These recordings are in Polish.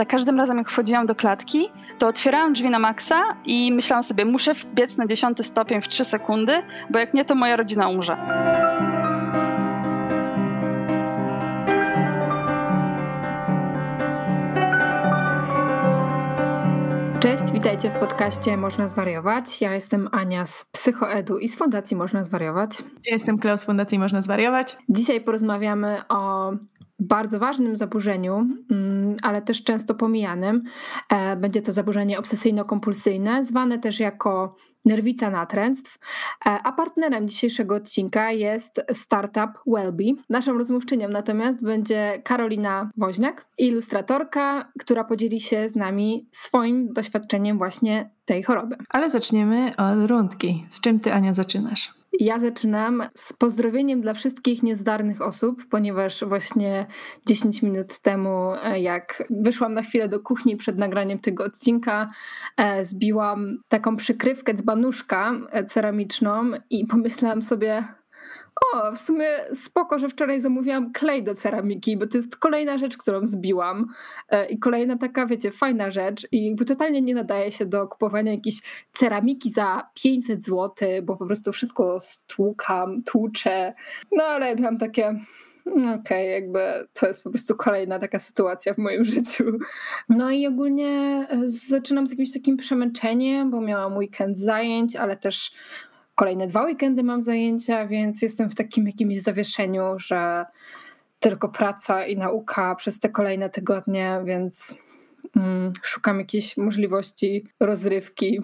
za każdym razem jak wchodziłam do klatki, to otwierałam drzwi na maksa i myślałam sobie, muszę wbiec na dziesiąty stopień w 3 sekundy, bo jak nie, to moja rodzina umrze. Cześć, witajcie w podcaście Można Zwariować. Ja jestem Ania z Psychoedu i z Fundacji Można Zwariować. Ja jestem Kleo z Fundacji Można Zwariować. Dzisiaj porozmawiamy o bardzo ważnym zaburzeniu, mm, ale też często pomijanym. E, będzie to zaburzenie obsesyjno-kompulsyjne, zwane też jako nerwica natręctw, e, a partnerem dzisiejszego odcinka jest startup Wellbe. Naszą rozmówczynią natomiast będzie Karolina Woźniak, ilustratorka, która podzieli się z nami swoim doświadczeniem właśnie tej choroby. Ale zaczniemy od rundki. Z czym ty, Ania, zaczynasz? Ja zaczynam z pozdrowieniem dla wszystkich niezdarnych osób, ponieważ właśnie 10 minut temu, e, jak wyszłam na chwilę do kuchni przed nagraniem tego odcinka, e, zbiłam taką przykrywkę dzbanuszka e, ceramiczną i pomyślałam sobie, o, w sumie spoko, że wczoraj zamówiłam klej do ceramiki, bo to jest kolejna rzecz, którą zbiłam e, i kolejna taka, wiecie, fajna rzecz i jakby totalnie nie nadaje się do kupowania jakiejś ceramiki za 500 zł, bo po prostu wszystko stłukam, tłuczę. No ale miałam takie, mm, okej, okay, jakby to jest po prostu kolejna taka sytuacja w moim życiu. No i ogólnie e, zaczynam z jakimś takim przemęczeniem, bo miałam weekend zajęć, ale też kolejne dwa weekendy mam zajęcia, więc jestem w takim jakimś zawieszeniu, że tylko praca i nauka przez te kolejne tygodnie, więc mm, szukam jakiejś możliwości rozrywki.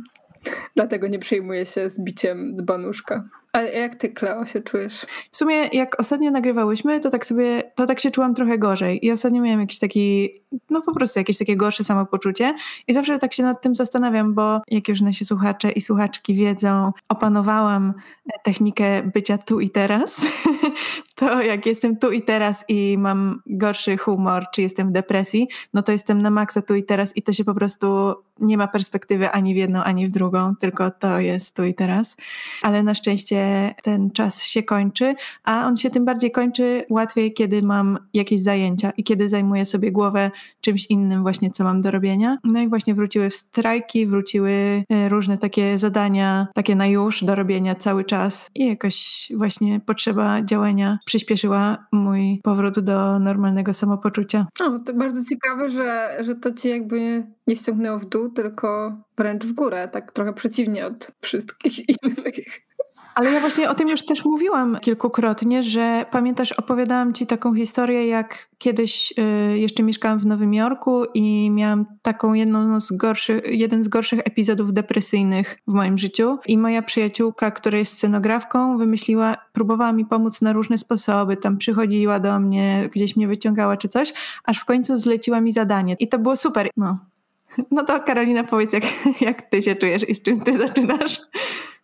Dlatego nie przejmuję się zbiciem z banuszka. A jak ty, Kleo, się czujesz? W sumie jak ostatnio nagrywałyśmy, to tak sobie, to tak się czułam trochę gorzej. I ostatnio miałam jakiś taki, no po prostu jakieś takie gorsze samopoczucie. I zawsze tak się nad tym zastanawiam, bo jak już nasi słuchacze i słuchaczki wiedzą, opanowałam technikę bycia tu i teraz. to jak jestem tu i teraz i mam gorszy humor, czy jestem w depresji, no to jestem na maksa tu i teraz i to się po prostu nie ma perspektywy ani w jedną, ani w drugą, tylko to jest tu i teraz. Ale na szczęście ten czas się kończy, a on się tym bardziej kończy łatwiej, kiedy mam jakieś zajęcia i kiedy zajmuję sobie głowę czymś innym właśnie, co mam do robienia. No i właśnie wróciły strajki, wróciły e, różne takie zadania, takie na już do robienia cały czas i jakoś właśnie potrzeba działania przyspieszyła mój powrót do normalnego samopoczucia. O, to bardzo ciekawe, że, że to ci jakby nie ściągnęło w dół, tylko wręcz w górę, tak trochę przeciwnie od wszystkich innych. Ale ja właśnie o tym już też mówiłam kilkukrotnie, że pamiętasz, opowiadałam ci taką historię, jak kiedyś y, jeszcze mieszkałam w Nowym Jorku i miałam taką jedną z gorszych, jeden z gorszych epizodów depresyjnych w moim życiu. I moja przyjaciółka, która jest scenografką, wymyśliła, próbowała mi pomóc na różne sposoby. Tam przychodziła do mnie, gdzieś mnie wyciągała czy coś, aż w końcu zleciła mi zadanie. I to było super. No, no to Karolina, powiedz, jak, jak ty się czujesz i z czym ty zaczynasz?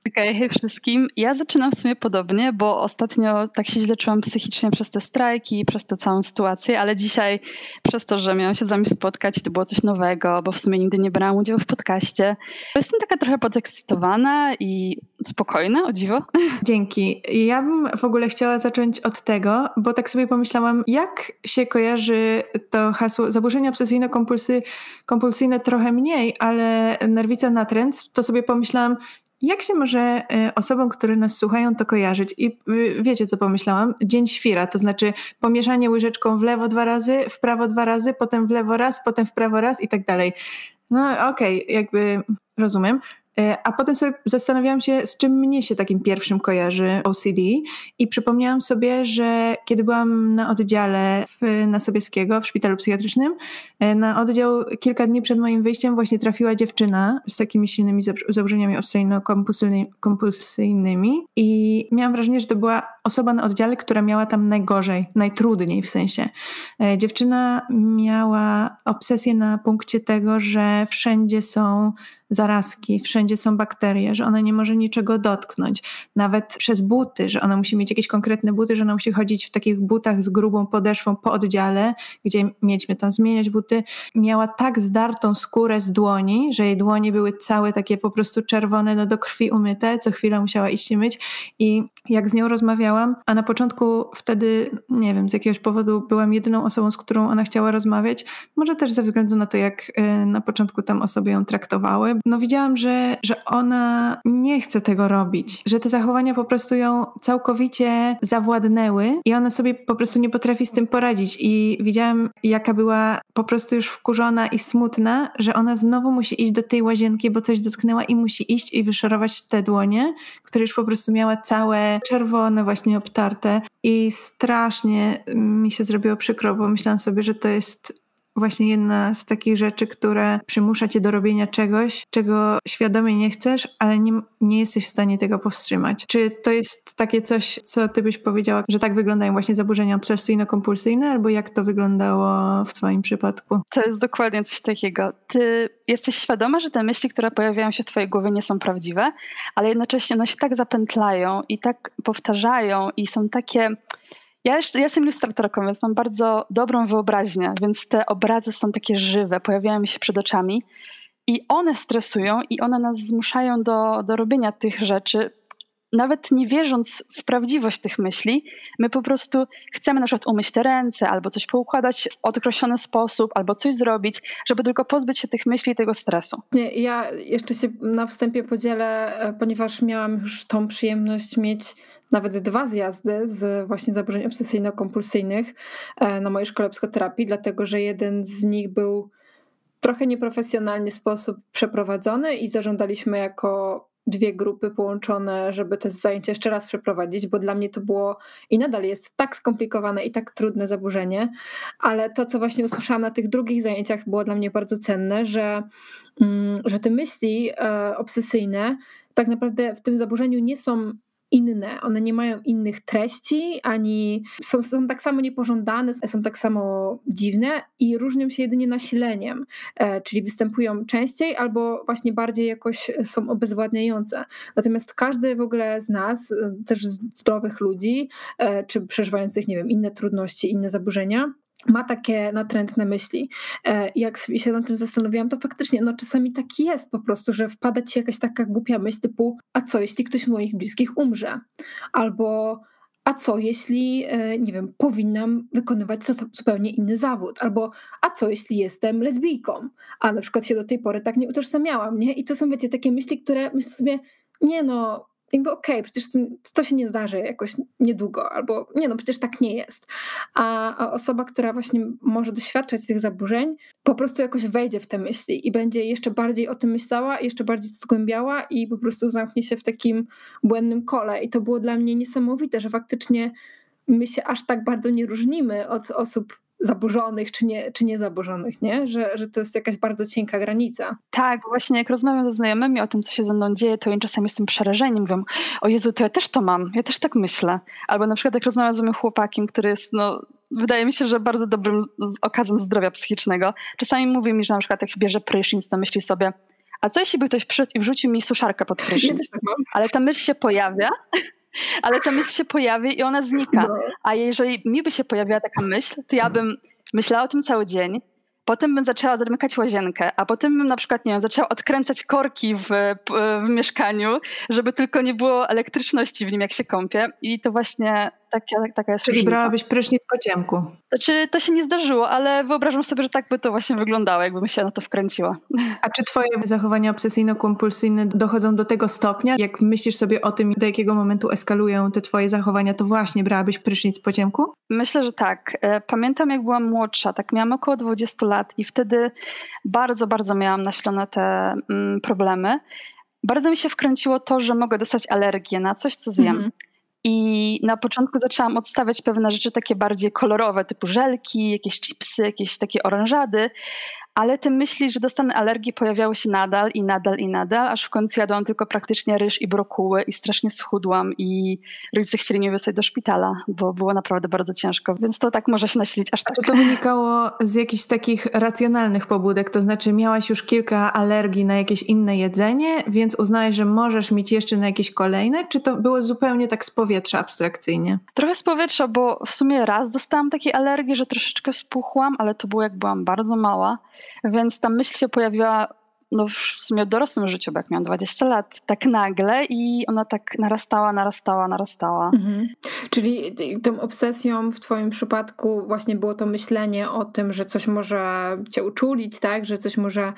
Okej, okay, hej wszystkim. Ja zaczynam w sumie podobnie, bo ostatnio tak się źle czułam psychicznie przez te strajki, przez tę całą sytuację, ale dzisiaj przez to, że miałam się z wami spotkać i to było coś nowego, bo w sumie nigdy nie brałam udziału w podcaście, jestem taka trochę podekscytowana i spokojna, o dziwo. Dzięki. Ja bym w ogóle chciała zacząć od tego, bo tak sobie pomyślałam, jak się kojarzy to hasło zaburzenia obsesyjno-kompulsyjne trochę mniej, ale nerwica natręctw, to sobie pomyślałam, jak się może e, osobom, które nas słuchają, to kojarzyć? I y, wiecie, co pomyślałam? Dzień świra, to znaczy pomieszanie łyżeczką w lewo dwa razy, w prawo dwa razy, potem w lewo raz, potem w prawo raz i tak dalej. No okej, okay, jakby rozumiem. E, a potem sobie zastanawiałam się, z czym mnie się takim pierwszym kojarzy OCD i przypomniałam sobie, że kiedy byłam na oddziale w, na Sobieskiego w szpitalu psychiatrycznym, e, na oddział kilka dni przed moim wyjściem właśnie trafiła dziewczyna z takimi silnymi zaburzeniami obsesyjno-kompulsyjnymi i miałam wrażenie, że to była osoba na oddziale, która miała tam najgorzej, najtrudniej w sensie. E, dziewczyna miała obsesję na punkcie tego, że wszędzie są zarazki, wszędzie są bakterie, że ona nie może niczego dotknąć. Nawet przez buty, że ona musi mieć jakieś konkretne buty, że ona musi chodzić w takich butach z grubą podeszwą po oddziale, gdzie mieliśmy tam zmieniać buty. Miała tak zdartą skórę z dłoni, że jej dłonie były całe takie po prostu czerwone, no do krwi umyte, co chwilę musiała iść się myć i jak z nią rozmawiałam, a na początku wtedy, nie wiem, z jakiegoś powodu byłam jedyną osobą, z którą ona chciała rozmawiać, może też ze względu na to, jak y, na początku tam osoby ją traktowały. No widziałam, że, że ona nie chce tego robić, że te zachowania po prostu ją całkowicie zawładnęły i ona sobie po prostu nie potrafi z tym poradzić i widziałam, jaka była po prostu już wkurzona i smutna, że ona znowu musi iść do tej łazienki, bo coś dotknęła i musi iść i wyszorować te dłonie, które już po prostu miała całe czerwone właśnie obtarte i strasznie mi się zrobiło przykro, bo myślałam sobie, że to jest właśnie jedna z takich rzeczy, które przymusza cię do robienia czegoś, czego świadomie nie chcesz, ale nie, nie jesteś w stanie tego powstrzymać. Czy to jest takie coś, co ty byś powiedziała, że tak wyglądają właśnie zaburzenia obsesyjno-kompulsyjne, albo jak to wyglądało w twoim przypadku? To jest dokładnie coś takiego. Ty jesteś świadoma, że te myśli, które pojawiają się w twojej głowie nie są prawdziwe, ale jednocześnie one się tak zapętlają i tak powtarzają i są takie ja, jeszcze, ja jestem ilustratorką, więc mam bardzo dobrą wyobraźnię, więc te obrazy są takie żywe, pojawiają mi się przed oczami i one stresują i one nas zmuszają do, do robienia tych rzeczy. Nawet nie wierząc w prawdziwość tych myśli, my po prostu chcemy na przykład umyć te ręce, albo coś poukładać w określony sposób, albo coś zrobić, żeby tylko pozbyć się tych myśli i tego stresu. Ja jeszcze się na wstępie podzielę, e, ponieważ miałam już tą przyjemność mieć nawet dwa zjazdy z właśnie zaburzeń obsesyjno-kompulsyjnych e, na mojej szkole psychoterapii, dlatego że jeden z nich był trochę nieprofesjonalny sposób przeprowadzony i zażądaliśmy jako dwie grupy połączone, żeby te zajęcia jeszcze raz przeprowadzić, bo dla mnie to było i nadal jest tak skomplikowane i tak trudne zaburzenie, ale to, co właśnie usłyszałam na tych drugich zajęciach, było dla mnie bardzo cenne, że, mm, że te myśli e, obsesyjne tak naprawdę w tym zaburzeniu nie są inne, one nie mają innych treści, ani są, są tak samo niepożądane, są tak samo dziwne i różnią się jedynie nasileniem, e, czyli występują częściej albo właśnie bardziej jakoś są obezwładniające. Natomiast każdy w ogóle z nas, e, też zdrowych ludzi, e, czy przeżywających, nie wiem, inne trudności, inne zaburzenia, ma takie natrętne myśli. E, jak się nad tym zastanawiałam, to faktycznie no, czasami tak jest po prostu, że wpada ci jakaś taka głupia myśl typu a co jeśli ktoś z moich bliskich umrze? Albo a co jeśli, e, nie wiem, powinnam wykonywać zupełnie inny zawód? Albo a co jeśli jestem lesbijką? A na przykład się do tej pory tak nie utożsamiałam, nie? I to są, wiecie, takie myśli, które myślę sobie, nie no, jakby okej, okay, przecież to, się nie zdarzy jakoś niedługo, albo nie no, przecież tak nie jest. A, a, osoba, która właśnie może doświadczać tych zaburzeń, po prostu jakoś wejdzie w te myśli i będzie jeszcze bardziej o tym myślała, jeszcze bardziej to zgłębiała i po prostu zamknie się w takim błędnym kole. I to było dla mnie niesamowite, że faktycznie my się aż tak bardzo nie różnimy od osób zaburzonych czy, nie, czy niezaburzonych, nie? Że, że to jest jakaś bardzo cienka granica. Tak, właśnie jak rozmawiam ze znajomymi o tym, co się ze mną dzieje, to oni czasami jestem przerażeni, mówią, o Jezu, to ja też to mam, ja też tak myślę. Albo na przykład jak rozmawiam z moim chłopakiem, który jest, no, wydaje mi się, że bardzo dobrym okazem zdrowia psychicznego, czasami mówi mi, że na przykład jak bierze prysznic, to myśli sobie, a co jeśli by ktoś przyszedł i wrzucił mi suszarkę pod prysznic? Tak Ale ta myśl się pojawia ale ta myśl się pojawi i ona znika. No. A jeżeli mi by się pojawiła taka myśl, to ja bym myślała o tym cały dzień, Potem bym zaczęła zamykać łazienkę, a potem bym na przykład, nie wiem, zaczęła odkręcać korki w, w mieszkaniu, żeby tylko nie było elektryczności w nim, jak się kąpię. I to właśnie taka, taka jest Czyli różnica. brałabyś prysznic po ciemku. Znaczy, to się nie zdarzyło, ale wyobrażam sobie, że tak by to właśnie wyglądało, jakbym się na to wkręciła. A czy twoje zachowania obsesyjno-kompulsyjne dochodzą do tego stopnia? Jak myślisz sobie o tym, do jakiego momentu eskalują te twoje zachowania, to właśnie brałabyś prysznic po ciemku? Myślę, że tak. E, pamiętam, jak byłam młodsza, tak miałam około 20 lat i wtedy bardzo, bardzo miałam naślone te mm, problemy. Bardzo mi się wkręciło to, że mogę dostać alergię na coś, co zjem. Mm. I na początku zaczęłam odstawiać pewne rzeczy takie bardziej kolorowe, typu żelki, jakieś chipsy, jakieś takie oranżady, ale te myśli, że dostanę alergii pojawiały się nadal i nadal i nadal, aż w końcu jadłam tylko praktycznie ryż i brokuły i strasznie schudłam i rodzice chcieli mnie wysłać do szpitala, bo było naprawdę bardzo ciężko, więc to tak może się nasilić aż tak. Czy to wynikało z jakichś takich racjonalnych pobudek, to znaczy miałaś już kilka alergii na jakieś inne jedzenie, więc uznałeś, że możesz mieć jeszcze na jakieś kolejne, czy to było zupełnie tak z powietrza abstrakcyjnie? Trochę z powietrza, bo w sumie raz dostałam takiej alergii, że troszeczkę spuchłam, ale to było jak byłam bardzo mała, więc ta myśl się pojawiła no w sumie w dorosłym życiu, bo jak miałam 20 lat, tak nagle i ona tak narastała, narastała, narastała. Mhm. Czyli tą obsesją w twoim przypadku właśnie było to myślenie o tym, że coś może cię uczulić, tak? Że coś może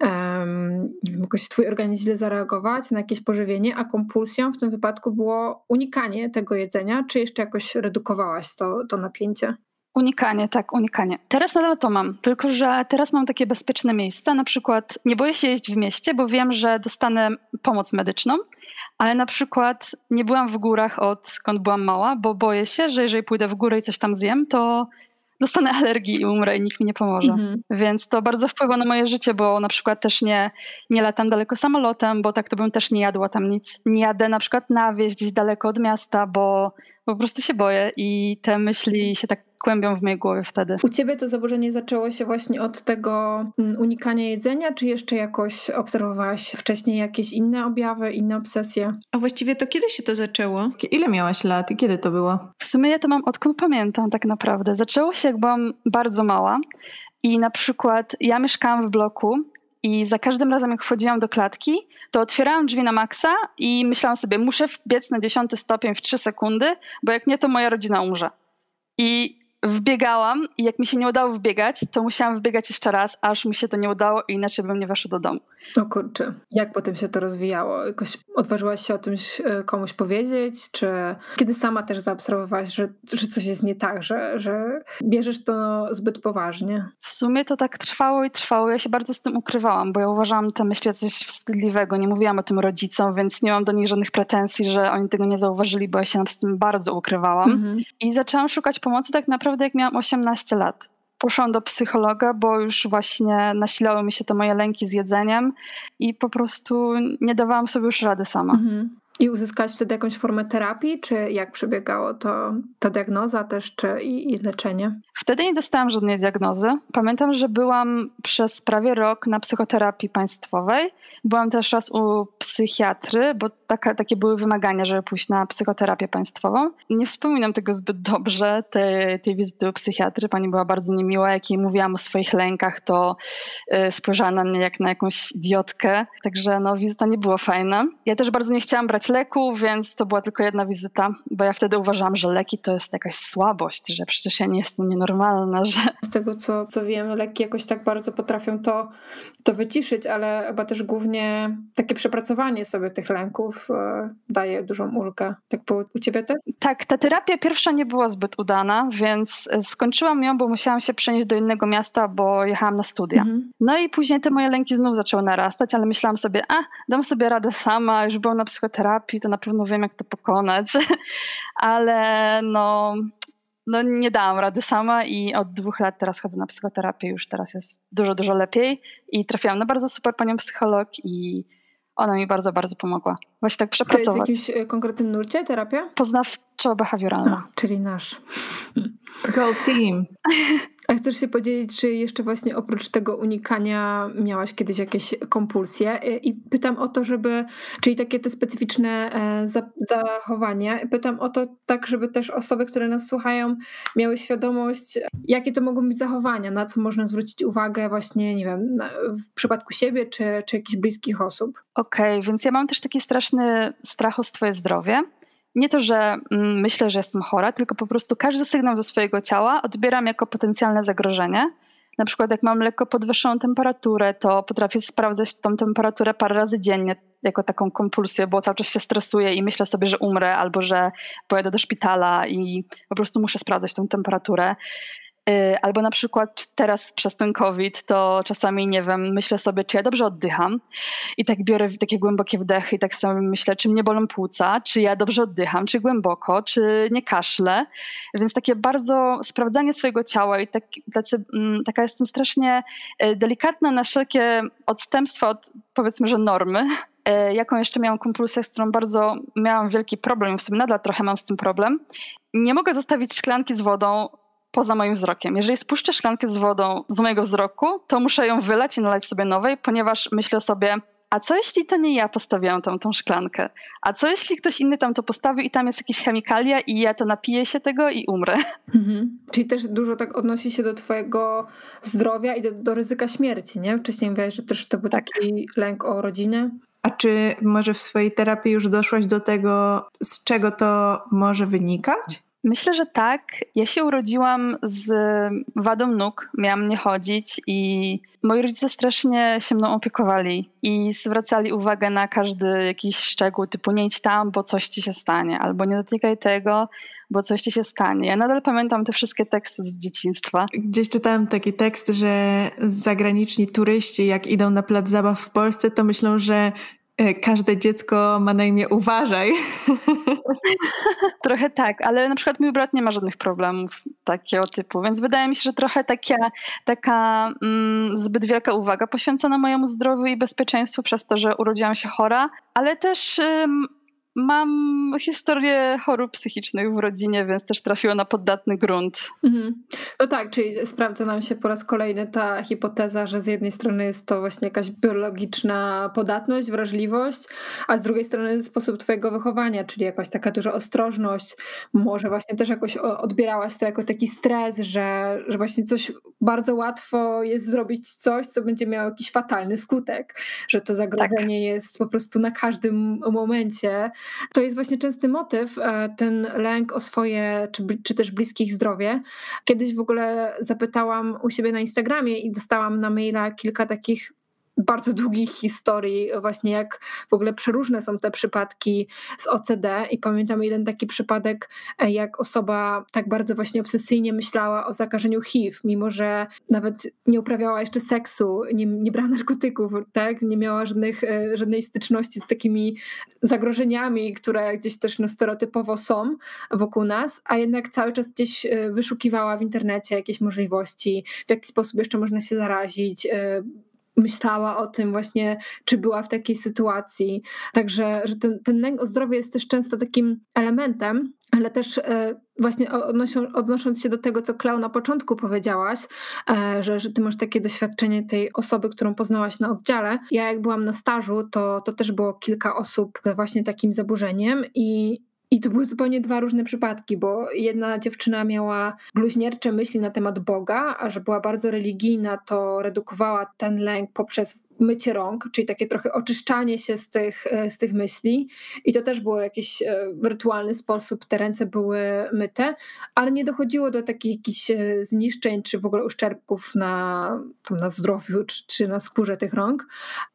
um, jakoś twój organizm źle zareagować na jakieś pożywienie, a kompulsją w tym wypadku było unikanie tego jedzenia, czy jeszcze jakoś redukowałaś to, to napięcie? Unikanie, tak, unikanie. Teraz nadal to mam, tylko że teraz mam takie bezpieczne miejsca. Na przykład nie boję się jeść w mieście, bo wiem, że dostanę pomoc medyczną, ale na przykład nie byłam w górach od skąd byłam mała, bo boję się, że jeżeli pójdę w górę i coś tam zjem, to dostanę alergii i umrę i nikt mi nie pomoże. Mhm. Więc to bardzo wpływa na moje życie, bo na przykład też nie, nie latam daleko samolotem, bo tak to bym też nie jadła tam nic. Nie jadę na przykład na wieś gdzieś daleko od miasta, bo po prostu się boję i te myśli się tak kłębią w mojej głowie wtedy. U ciebie to zaburzenie zaczęło się właśnie od tego mm, unikania jedzenia, czy jeszcze jakoś obserwowałaś wcześniej jakieś inne objawy, inne obsesje? A właściwie to kiedy się to zaczęło? Ile miałaś lat i kiedy to było? W sumie ja to mam odkąd pamiętam tak naprawdę. Zaczęło się jak byłam bardzo mała i na przykład ja mieszkałam w bloku i za każdym razem, jak wchodziłam do klatki, to otwierałam drzwi na maksa i myślałam sobie, muszę wbiec na dziesiąty stopień w trzy sekundy, bo jak nie, to moja rodzina umrze. I wbiegałam i jak mi się nie udało wbiegać, to musiałam wbiegać jeszcze raz, aż mi się to nie udało i inaczej bym nie weszła do domu. O kurczę, jak potem się to rozwijało? Jakoś odważyłaś się o tym e, komuś powiedzieć, czy kiedy sama też zaobserwowałaś, że, że coś jest nie tak, że, że bierzesz to zbyt poważnie? W sumie to tak trwało i trwało. Ja się bardzo z tym ukrywałam, bo ja uważałam te myśli coś wstydliwego. Nie mówiłam o tym rodzicom, więc nie mam do nich żadnych pretensji, że oni tego nie zauważyli, bo ja się z tym bardzo ukrywałam. Mhm. I zaczęłam szukać pomocy tak naprawdę naprawdę jak miałam 18 lat. Poszłam do psychologa, bo już właśnie nasilały mi się te moje lęki z jedzeniem i po prostu nie dawałam sobie już rady sama. Mhm. I uzyskać wtedy jakąś formę terapii, czy jak przebiegało to, ta diagnoza też, czy i, i, leczenie? Wtedy nie dostałam żadnej diagnozy. Pamiętam, że byłam przez prawie rok na psychoterapii państwowej. Byłam też raz u psychiatry, bo taka, takie były wymagania, żeby pójść na psychoterapię państwową. Nie wspominam tego zbyt dobrze, tej, tej wizyty u psychiatry. Pani była bardzo niemiła. Jak jej mówiłam o swoich lękach, to y, spojrzała na mnie jak na jakąś idiotkę. Także no, wizyta nie była fajna. Ja też bardzo nie chciałam brać leków, więc to była tylko jedna wizyta, bo ja wtedy uważałam, że leki to jest jakaś słabość, że przecież ja nie jestem nienormalna, że... Z tego, co, co wiem, leki jakoś tak bardzo potrafią to, to wyciszyć, ale chyba też głównie takie przepracowanie sobie tych lęków e, daje dużą ulgę. Tak było u ciebie też? Tak, ta terapia pierwsza nie była zbyt udana, więc e, skończyłam ją, bo musiałam się przenieść do innego miasta, bo jechałam na studia. Mhm. No i później te moje lęki znów zaczęły narastać, ale myślałam sobie, a dam sobie radę sama, już byłam na psychoterapii, terapii, to na pewno wiem, jak to pokonać, ale no, no nie dałam rady sama i od dwóch lat teraz chodzę na psychoterapię, już teraz jest dużo, dużo lepiej i trafiłam na bardzo super panią psycholog i ona mi bardzo, bardzo pomogła. Właśnie tak przepracować. To jest w jakimś e, konkretnym nurcie terapia? Poznawczo-behawioralna. Czyli nasz. Go team. A chcesz się podzielić, czy jeszcze właśnie oprócz tego unikania miałaś kiedyś jakieś kompulsje? I pytam o to, żeby, czyli takie te specyficzne e, zachowania, pytam o to tak, żeby też osoby, które nas słuchają, miały świadomość, jakie to mogą być zachowania, na co można zwrócić uwagę właśnie, nie wiem, w przypadku siebie czy, czy jakichś bliskich osób. Okej, okay, więc ja mam też taki straszny strach o swoje zdrowie nie to, że mm, myślę, że jestem chora, tylko po prostu każdy sygnał ze swojego ciała odbieram jako potencjalne zagrożenie. Na przykład, jak mam lekko podwyższoną temperaturę, to potrafię sprawdzać tą temperaturę parę razy dziennie, jako taką kompulsję, bo cały czas się stresuję i myślę sobie, że umrę albo że pojadę do szpitala i po prostu muszę sprawdzać tą temperaturę. Y, albo na przykład teraz przez ten COVID, to czasami nie wiem, myślę sobie, czy ja dobrze oddycham i tak biorę takie głębokie wdechy i tak sobie myślę, czy mnie bolą płuca, czy ja dobrze oddycham, czy głęboko, czy nie kaszlę. Więc takie bardzo sprawdzanie swojego ciała i tak, tacy, mm, taka jestem strasznie y, delikatna na wszelkie odstępstwa od powiedzmy, że normy. Y, jaką jeszcze miałam kompulsję, z którą bardzo miałam wielki problem, w sumie nadal trochę mam z tym problem. Nie mogę zostawić szklanki z wodą poza moim wzrokiem. Jeżeli spuszczę szklankę z wodą z mojego wzroku, to muszę ją wylać i nalać sobie nowej, ponieważ myślę sobie, a co jeśli to nie ja postawiłam tą, tą szklankę? A co jeśli ktoś inny tam to postawił i tam jest jakieś chemikalia i ja to napiję się tego i umrę? Mhm. Czyli też dużo tak odnosi się do twojego zdrowia i do, do ryzyka śmierci, nie? Wcześniej mówiłaś, że też to był tak. taki lęk o rodzinę. A czy może w swojej terapii już doszłaś do tego, z czego to może wynikać? Myślę, że tak. Ja się urodziłam z wadą nóg, miałam nie chodzić i moi rodzice strasznie się mną opiekowali i zwracali uwagę na każdy jakiś szczegół, typu nie idź tam, bo coś ci się stanie, albo nie dotykaj tego, bo coś ci się stanie. Ja nadal pamiętam te wszystkie teksty z dzieciństwa. Gdzieś czytałem taki tekst, że zagraniczni turyści, jak idą na plac zabaw w Polsce, to myślą, że każde dziecko ma na imię uważaj. trochę tak, ale na przykład mój brat nie ma żadnych problemów takiego typu, więc wydaje mi się, że trochę taka, taka mm, zbyt wielka uwaga poświęcona mojemu zdrowiu i bezpieczeństwu przez to, że urodziłam się chora, ale też Mam historię chorób psychicznych w rodzinie, więc też trafiło na poddatny grunt. Mhm. No tak, czyli sprawdza nam się po raz kolejny ta hipoteza, że z jednej strony jest to właśnie jakaś biologiczna podatność, wrażliwość, a z drugiej strony sposób twojego wychowania, czyli jakaś taka duża ostrożność. Może właśnie też jakoś odbierałaś to jako taki stres, że, że właśnie coś bardzo łatwo jest zrobić coś, co będzie miało jakiś fatalny skutek, że to zagrożenie tak. jest po prostu na każdym momencie to jest właśnie częsty motyw, e, ten lęk o swoje, czy, czy też bliskich zdrowie. Kiedyś w ogóle zapytałam u siebie na Instagramie i dostałam na maila kilka takich bardzo długich historii, właśnie jak w ogóle przeróżne są te przypadki z OCD. I pamiętam jeden taki przypadek, e, jak osoba tak bardzo właśnie obsesyjnie myślała o zakażeniu HIV, mimo że nawet nie uprawiała jeszcze seksu, nie, nie brała narkotyków, tak? nie miała żadnych, e, żadnej styczności z takimi zagrożeniami, które gdzieś też no, stereotypowo są wokół nas, a jednak cały czas gdzieś e, wyszukiwała w internecie jakieś możliwości, w jaki sposób jeszcze można się zarazić myślała o tym właśnie, czy była w takiej sytuacji. Także że ten, ten lęk o zdrowie jest też często takim elementem, ale też e, właśnie odnosząc się do tego, co Klau na początku powiedziałaś, e, że, że ty masz takie doświadczenie tej osoby, którą poznałaś na oddziale. Ja jak byłam na stażu, to, to też było kilka osób właśnie takim zaburzeniem i i to były zupełnie dwa różne przypadki, bo jedna dziewczyna miała bluźniercze myśli na temat Boga, a że była bardzo religijna, to redukowała ten lęk poprzez mycie rąk, czyli takie trochę oczyszczanie się z tych, e, z tych myśli. I to też było jakiś e, rytualny sposób, te ręce były myte, ale nie dochodziło do takich jakichś e, zniszczeń, czy w ogóle uszczerbków na, na zdrowiu, czy, czy na skórze tych rąk.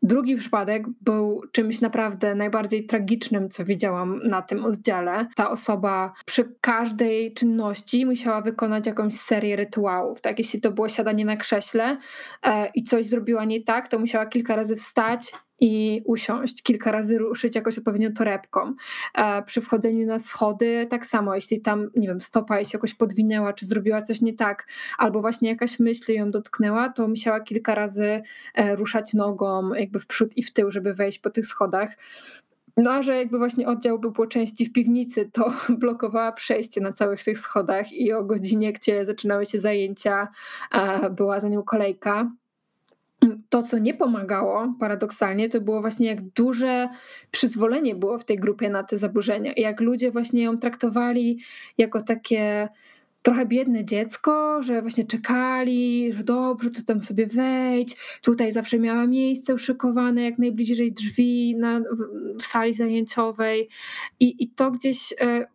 Drugi przypadek był czymś naprawdę najbardziej tragicznym, co widziałam na tym oddziale. Ta osoba przy każdej czynności musiała wykonać jakąś serię rytuałów. Tak, jeśli to było siadanie na krześle e, i coś zrobiła nie tak, to musiała kilka razy wstać i usiąść, kilka razy ruszyć jakoś odpowiednią torebką. E, przy wchodzeniu na schody tak samo, jeśli tam, nie wiem, stopa się jakoś podwinęła, czy zrobiła coś nie tak, albo właśnie jakaś myśl ją dotknęła, to musiała kilka razy e, ruszać nogą jakby w przód i w tył, żeby wejść po tych schodach. No a że jakby właśnie oddział był po części w piwnicy, to blokowała przejście na całych tych schodach i o godzinie, gdzie zaczynały się zajęcia, e, była za nią kolejka to, co nie pomagało, paradoksalnie, to było właśnie jak duże przyzwolenie było w tej grupie na te zaburzenia. Jak ludzie właśnie ją traktowali jako takie trochę biedne dziecko, że właśnie czekali, że dobrze, to tam sobie wejdź. Tutaj zawsze miała miejsce uszykowane jak najbliżej drzwi na, w sali zajęciowej. I, i to gdzieś e,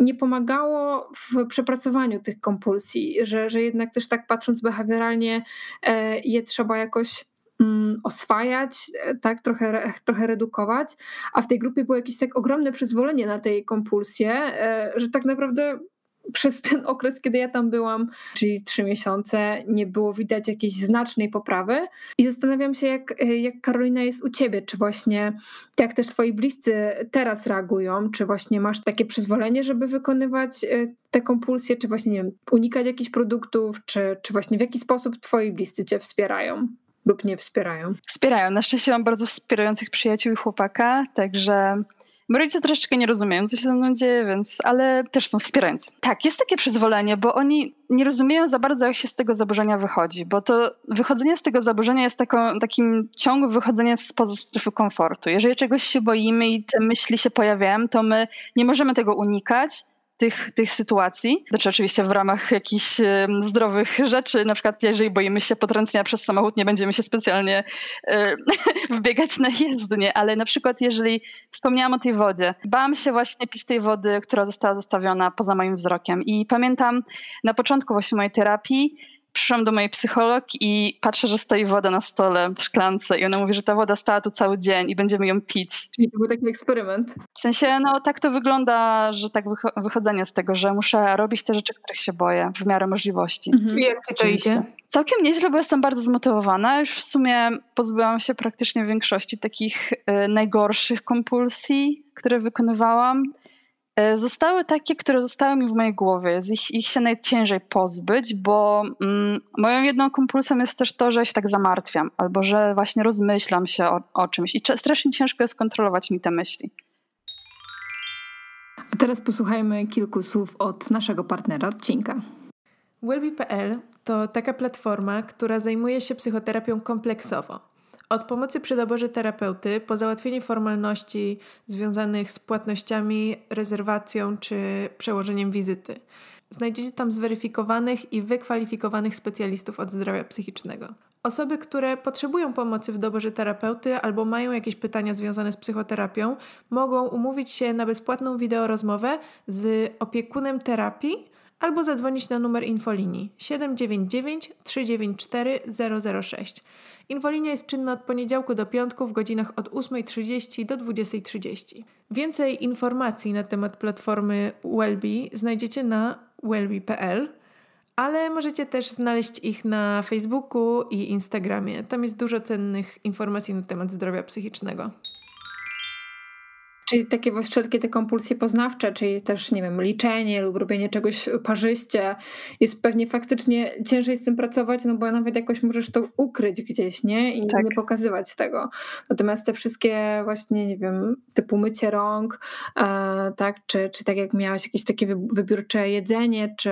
nie pomagało w przepracowaniu tych kompulsji, że, że jednak też tak patrząc behawioralnie e, je trzeba jakoś mm, oswajać, e, tak, trochę, trochę redukować, a w tej grupie było jakieś tak ogromne przyzwolenie na tej kompulsję, e, że tak naprawdę przez ten okres, kiedy ja tam byłam, czyli trzy miesiące, nie było widać jakiejś znacznej poprawy. I zastanawiam się, jak, jak Karolina jest u ciebie, czy właśnie jak też twoi bliscy teraz reagują, czy właśnie masz takie przyzwolenie, żeby wykonywać e, te kompulsje, czy właśnie, nie wiem, unikać jakichś produktów, czy, czy właśnie w jaki sposób twoi bliscy cię wspierają? lub nie wspierają? Wspierają. Na szczęście mam bardzo wspierających przyjaciół i chłopaka, także rodzice troszeczkę nie rozumieją, co się ze mną dzieje, więc, ale też są wspierający. Tak, jest takie przyzwolenie, bo oni nie rozumieją za bardzo, jak się z tego zaburzenia wychodzi, bo to wychodzenie z tego zaburzenia jest taką, takim ciągłym wychodzeniem spoza strefy komfortu. Jeżeli czegoś się boimy i te myśli się pojawiają, to my nie możemy tego unikać, tych, tych sytuacji. Znaczy oczywiście w ramach jakichś zdrowych rzeczy, na przykład jeżeli boimy się potrącenia przez samochód, nie będziemy się specjalnie wbiegać na jezdnię, ale na przykład jeżeli wspomniałam o tej wodzie, bałam się właśnie pić tej wody, która została zostawiona poza moim wzrokiem i pamiętam na początku właśnie mojej terapii przyszłam do mojej psycholog i patrzę, że stoi woda na stole w szklance i ona mówi, że ta woda stała tu cały dzień i będziemy ją pić. Czyli to był taki eksperyment? W sensie, no tak to wygląda, że tak wychodzenie z tego, że muszę robić te rzeczy, których się boję w miarę możliwości. Mhm. I jak ci to idzie? Całkiem nieźle, bo jestem bardzo zmotywowana. Już w sumie pozbyłam się praktycznie większości takich y, najgorszych kompulsji, które wykonywałam. E, zostały takie, które zostały mi w mojej głowie. Z ich, ich się najciężej pozbyć, bo mm, moją jedną kompulsją jest też to, że się tak zamartwiam, albo że właśnie rozmyślam się o, o czymś i strasznie ciężko jest kontrolować mi te myśli. A teraz posłuchajmy kilku słów od naszego partnera odcinka. Wellbe.pl to taka platforma, która zajmuje się psychoterapią kompleksowo. Od pomocy przy doborze terapeuty, po załatwienie formalności związanych z płatnościami, rezerwacją czy przełożeniem wizyty. Znajdziecie tam zweryfikowanych i wykwalifikowanych specjalistów od zdrowia psychicznego. Osoby, które potrzebują pomocy w doborze terapeuty albo mają jakieś pytania związane z psychoterapią, mogą umówić się na bezpłatną wideorozmowę z opiekunem terapii albo zadzwonić na numer infolinii 799 394 006. Infolinia jest czynna od poniedziałku do piątku w godzinach od 8.30 do 20.30. Więcej informacji na temat platformy Wellbe znajdziecie na wellbe.pl, ale możecie też znaleźć ich na Facebooku i Instagramie. Tam jest dużo cennych informacji na temat zdrowia psychicznego. Czyli takie wszelkie te kompulsje poznawcze, czyli też, nie wiem, liczenie lub robienie czegoś parzyście, jest pewnie faktycznie ciężej z tym pracować, no bo nawet jakoś możesz to ukryć gdzieś, nie? I tak. nie pokazywać tego. Natomiast te wszystkie właśnie, nie wiem, typu mycie rąk, e, tak, czy, czy tak jak miałaś jakieś takie wybiórcze jedzenie, czy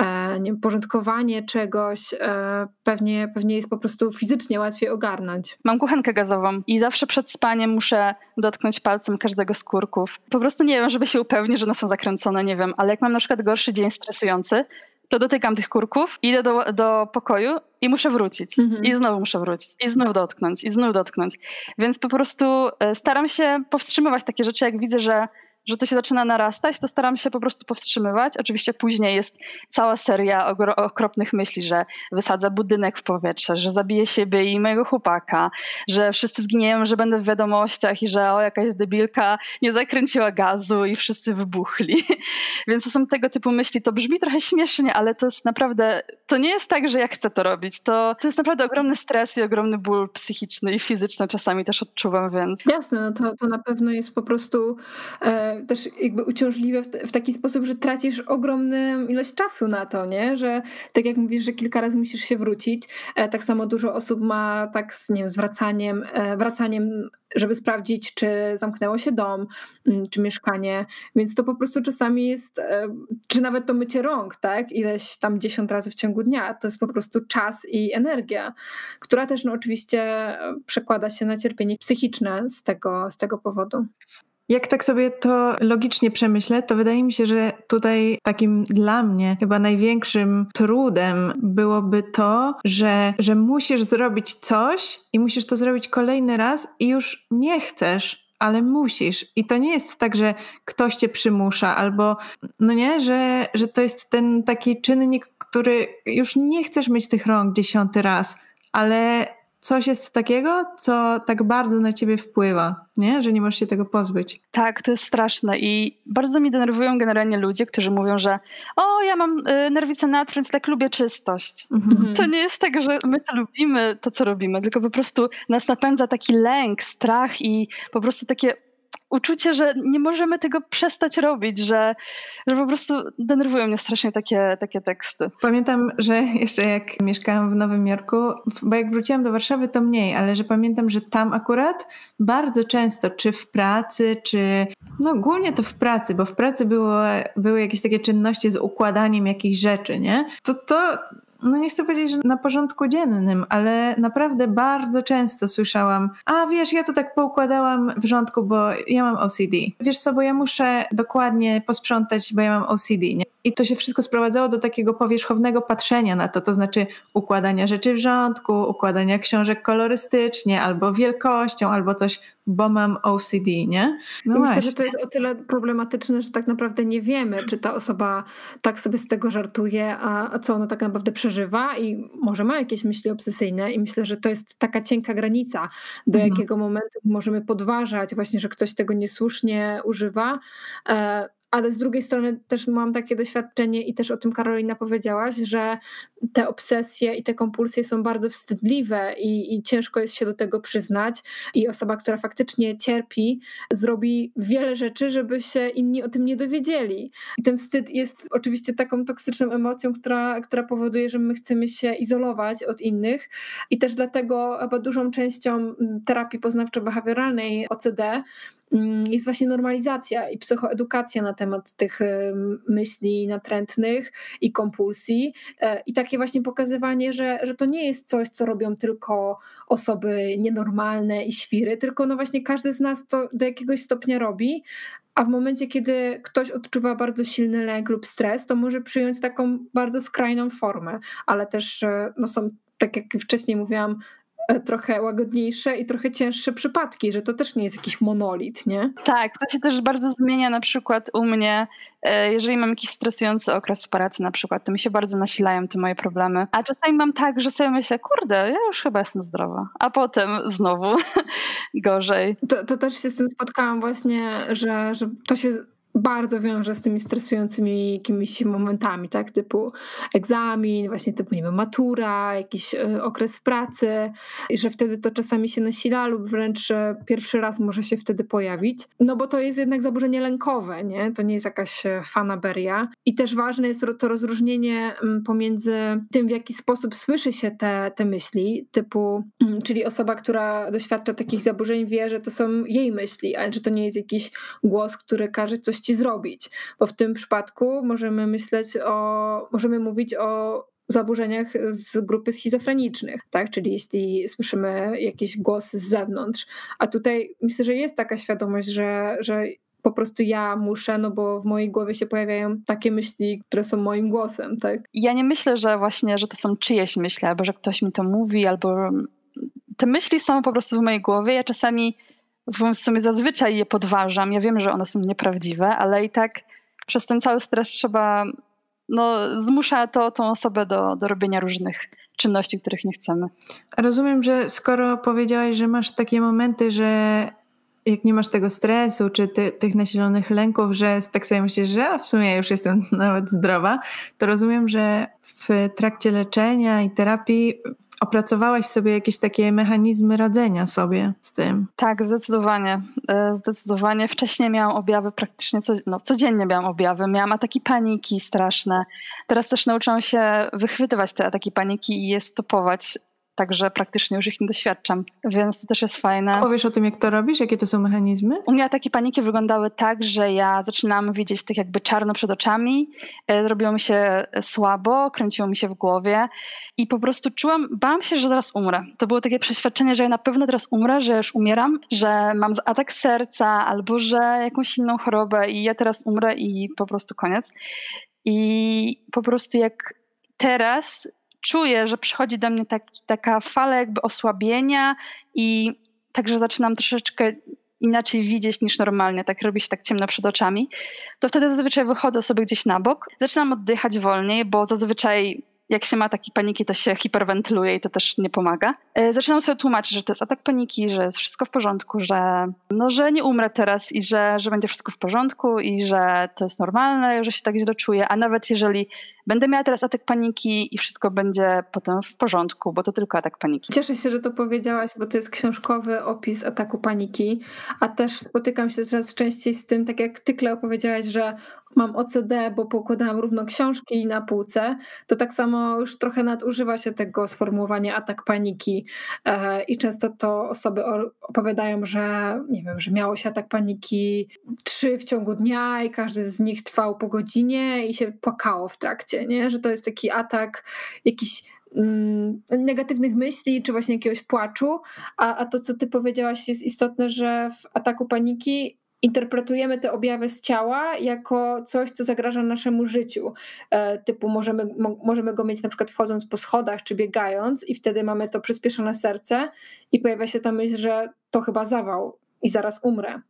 e, nie, porządkowanie czegoś, e, pewnie, pewnie jest po prostu fizycznie łatwiej ogarnąć. Mam kuchenkę gazową i zawsze przed spaniem muszę dotknąć palcem każdego każdego z kurków. Po prostu nie wiem, żeby się upewnić, że one są zakręcone, nie wiem, ale jak mam na przykład gorszy dzień stresujący, to dotykam tych kurków, idę do, do pokoju i muszę wrócić. Mhm. I znowu muszę wrócić. I znów dotknąć. I znów dotknąć. Więc po prostu e, staram się powstrzymywać takie rzeczy, jak widzę, że że to się zaczyna narastać, to staram się po prostu powstrzymywać. Oczywiście później jest cała seria okropnych myśli, że wysadza budynek w powietrze, że zabije siebie i mojego chłopaka, że wszyscy zginieją, że będę w wiadomościach i że o, jakaś debilka nie zakręciła gazu i wszyscy wybuchli. Więc to są tego typu myśli. To brzmi trochę śmiesznie, ale to jest naprawdę, to nie jest tak, że ja chcę to robić. To, to jest naprawdę ogromny stres i ogromny ból psychiczny i fizyczny czasami też odczuwam, więc... Jasne, no to, to na pewno jest po prostu... E też jakby uciążliwe w, w, taki sposób, że tracisz ogromną ilość czasu na to, nie? Że tak jak mówisz, że kilka razy musisz się wrócić, e, tak samo dużo osób ma tak z, nie wiem, zwracaniem, e, wracaniem, żeby sprawdzić, czy zamknęło się dom, mm, czy mieszkanie, więc to po prostu czasami jest, e, czy nawet to mycie rąk, tak? Ileś tam dziesiąt razy w ciągu dnia, to jest po prostu czas i energia, która też no oczywiście przekłada się na cierpienie psychiczne z tego, z tego powodu. Jak tak sobie to logicznie przemyślę, to wydaje mi się, że tutaj takim dla mnie chyba największym trudem byłoby to, że, że musisz zrobić coś i musisz to zrobić kolejny raz i już nie chcesz, ale musisz. I to nie jest tak, że ktoś cię przymusza, albo no nie, że, że to jest ten taki czynnik, który już nie chcesz mieć tych rąk dziesiąty raz, ale coś jest takiego, co tak bardzo na ciebie wpływa, nie? Że nie możesz się tego pozbyć. Tak, to jest straszne i bardzo mi denerwują generalnie ludzie, którzy mówią, że o, ja mam y, nerwicę natr, więc tak lubię czystość. Mhm. To nie jest tak, że my to lubimy, to co robimy, tylko po prostu nas napędza taki lęk, strach i po prostu takie uczucie, że nie możemy tego przestać robić, że, że po prostu denerwują mnie strasznie takie, takie teksty. Pamiętam, że jeszcze jak mieszkałam w Nowym Jorku, bo jak wróciłam do Warszawy to mniej, ale że pamiętam, że tam akurat bardzo często, czy w pracy, czy no głównie to w pracy, bo w pracy było, były jakieś takie czynności z układaniem jakichś rzeczy, nie? To to no nie chcę powiedzieć, że na porządku dziennym, ale naprawdę bardzo często słyszałam, a wiesz, ja to tak poukładałam w rządku, bo ja mam OCD. Wiesz co, bo ja muszę dokładnie posprzątać, bo ja mam OCD, nie? I to się wszystko sprowadzało do takiego powierzchownego patrzenia na to, to znaczy układania rzeczy w rządku, układania książek kolorystycznie, albo wielkością, albo coś, bo mam OCD, nie? No Myślę, że to jest o tyle problematyczne, że tak naprawdę nie wiemy, czy ta osoba tak sobie z tego żartuje, a, a co ona tak naprawdę przeżywa i może ma jakieś myśli obsesyjne i myślę, że to jest taka cienka granica, do mhm. jakiego momentu możemy podważać właśnie, że ktoś tego niesłusznie używa, e, ale z drugiej strony też mam takie doświadczenie i też o tym Karolina powiedziałaś, że te obsesje i te kompulsje są bardzo wstydliwe i, i, ciężko jest się do tego przyznać i osoba, która faktycznie cierpi, zrobi wiele rzeczy, żeby się inni o tym nie dowiedzieli. I ten wstyd jest oczywiście taką toksyczną emocją, która, która powoduje, że my chcemy się izolować od innych i też dlatego chyba dużą częścią terapii poznawczo-behawioralnej OCD jest właśnie normalizacja i psychoedukacja na temat tych myśli natrętnych i kompulsji e, i takie właśnie pokazywanie, że, że to nie jest coś, co robią tylko osoby nienormalne i świry, tylko no właśnie każdy z nas to do jakiegoś stopnia robi, a w momencie, kiedy ktoś odczuwa bardzo silny lęk lub stres, to może przyjąć taką bardzo skrajną formę, ale też e, no, są tak jak wcześniej mówiłam, trochę łagodniejsze i trochę cięższe przypadki, że to też nie jest jakiś monolit, nie? Tak, to się też bardzo zmienia na przykład u mnie, e, jeżeli mam jakiś stresujący okres w pracy na przykład, to mi się bardzo nasilają te moje problemy. A czasami mam tak, że sobie myślę, kurde, ja już chyba jestem zdrowa, a potem znowu gorzej. To, to też się z tym spotkałam właśnie, że, że to się bardzo wiąże z tymi stresującymi jakimiś momentami, tak, typu egzamin, właśnie typu, nie wiem, matura, jakiś e, okres pracy i że wtedy to czasami się nasila lub wręcz e, pierwszy raz może się wtedy pojawić, no bo to jest jednak zaburzenie lękowe, nie, to nie jest jakaś e, fanaberia. I też ważne jest to rozróżnienie pomiędzy tym, w jaki sposób słyszy się te, te myśli, typu, czyli osoba, która doświadcza takich zaburzeń wie, że to są jej myśli, ale że to nie jest jakiś głos, który każe coś ci zrobić, bo w tym przypadku możemy myśleć o, możemy mówić o zaburzeniach z grupy schizofrenicznych, tak? Czyli jeśli słyszymy jakiś głos z zewnątrz. A tutaj myślę, że jest taka świadomość, że, że po prostu ja muszę, no bo w mojej głowie się pojawiają takie myśli, które są moim głosem, tak? Ja nie myślę, że właśnie, że to są czyjeś myśli, albo że ktoś mi to mówi, albo te myśli są po prostu w mojej głowie. Ja czasami w sumie zazwyczaj je podważam. Ja wiem, że one są nieprawdziwe, ale i tak przez ten cały stres trzeba, no, zmusza to tą osobę do, do robienia różnych czynności, których nie chcemy. Rozumiem, że skoro powiedziałaś, że masz takie momenty, że jak nie masz tego stresu czy ty, tych nasilonych lęków, że tak sobie myślisz, że w sumie już jestem nawet zdrowa, to rozumiem, że w trakcie leczenia i terapii opracowałaś sobie jakieś takie mechanizmy radzenia sobie z tym? Tak, zdecydowanie. E, zdecydowanie. Wcześniej miałam objawy praktycznie, co, no, codziennie miałam objawy. Miałam ataki paniki straszne. Teraz też nauczyłam się wychwytywać te ataki paniki i je stopować Także praktycznie już ich nie doświadczam, więc to też jest fajne. Powiesz o tym, jak to robisz? Jakie to są mechanizmy? U mnie ataki paniki wyglądały tak, że ja zaczynałam widzieć tak jakby czarno przed oczami, e, robiło mi się słabo, kręciło mi się w głowie i po prostu czułam, bałam się, że zaraz umrę. To było takie przeświadczenie, że ja na pewno teraz umrę, że już umieram, że mam atak serca albo że jakąś inną chorobę i ja teraz umrę i po prostu koniec. I po prostu jak teraz czuję, że przychodzi do mnie taki, taka fala jakby osłabienia i także zaczynam troszeczkę inaczej widzieć niż normalnie, tak robi się tak ciemno przed oczami, to wtedy zazwyczaj wychodzę sobie gdzieś na bok, zaczynam oddychać wolniej, bo zazwyczaj jak się ma takie paniki, to się hiperwentyluje i to też nie pomaga. E, zaczynam sobie tłumaczyć, że to jest atak paniki, że jest wszystko w porządku, że, no, że nie umrę teraz i że, że będzie wszystko w porządku i że to jest normalne, że się tak źle czuję, a nawet jeżeli będę miała teraz atak paniki i wszystko będzie potem w porządku, bo to tylko atak paniki. Cieszę się, że to powiedziałaś, bo to jest książkowy opis ataku paniki, a też spotykam się coraz częściej z tym, tak jak ty, Kleo, powiedziałaś, że mam OCD, bo pokładałam równo książki na półce, to tak samo już trochę nadużywa się tego sformułowania atak paniki e, i często to osoby opowiadają, że nie wiem, że miało się atak paniki trzy w ciągu dnia i każdy z nich trwał po godzinie i się płakało w trakcie, nie? że to jest taki atak jakiś mm, negatywnych myśli, czy właśnie jakiegoś płaczu, a, a to, co ty powiedziałaś, jest istotne, że w ataku paniki interpretujemy te objawy z ciała jako coś, co zagraża naszemu życiu. E, typu możemy, mo, możemy go mieć na przykład wchodząc po schodach czy biegając i wtedy mamy to przyspieszone serce i pojawia się ta myśl, że to chyba zawał i zaraz umrę.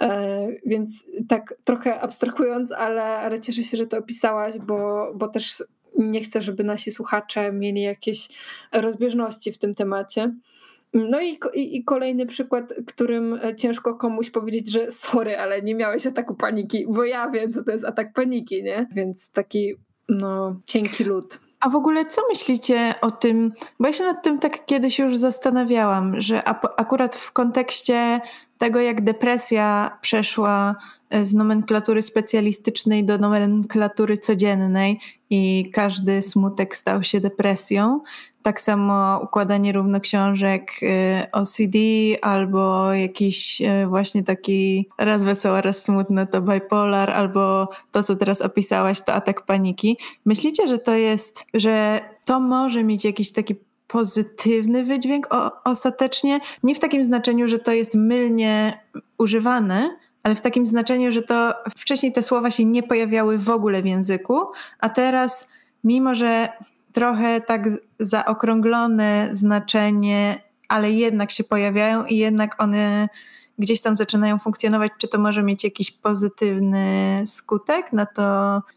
E, więc tak trochę abstrahując, ale, ale cieszę się, że to opisałaś, bo, bo też nie chcę, żeby nasi słuchacze mieli jakieś rozbieżności w tym temacie. No i, i, i, kolejny przykład, którym e, ciężko komuś powiedzieć, że sorry, ale nie miałeś ataku paniki, bo ja wiem, co to jest atak paniki, nie? Więc taki, no, cienki lód. A w ogóle co myślicie o tym? Bo ja się nad tym tak kiedyś już zastanawiałam, że akurat w kontekście tego, jak depresja przeszła e, z nomenklatury specjalistycznej do nomenklatury codziennej i każdy smutek stał się depresją, tak samo układanie równoksiążek y, OCD albo jakiś y, właśnie taki raz wesoła, raz smutna to bipolar albo to, co teraz opisałaś, to atak paniki. Myślicie, że to jest, że to może mieć jakiś taki pozytywny wydźwięk o, ostatecznie? Nie w takim znaczeniu, że to jest mylnie używane, ale w takim znaczeniu, że to wcześniej te słowa się nie pojawiały w ogóle w języku, a teraz, mimo że trochę tak zaokrąglone znaczenie, ale jednak się pojawiają i jednak one gdzieś tam zaczynają funkcjonować, czy to może mieć jakiś pozytywny skutek na to,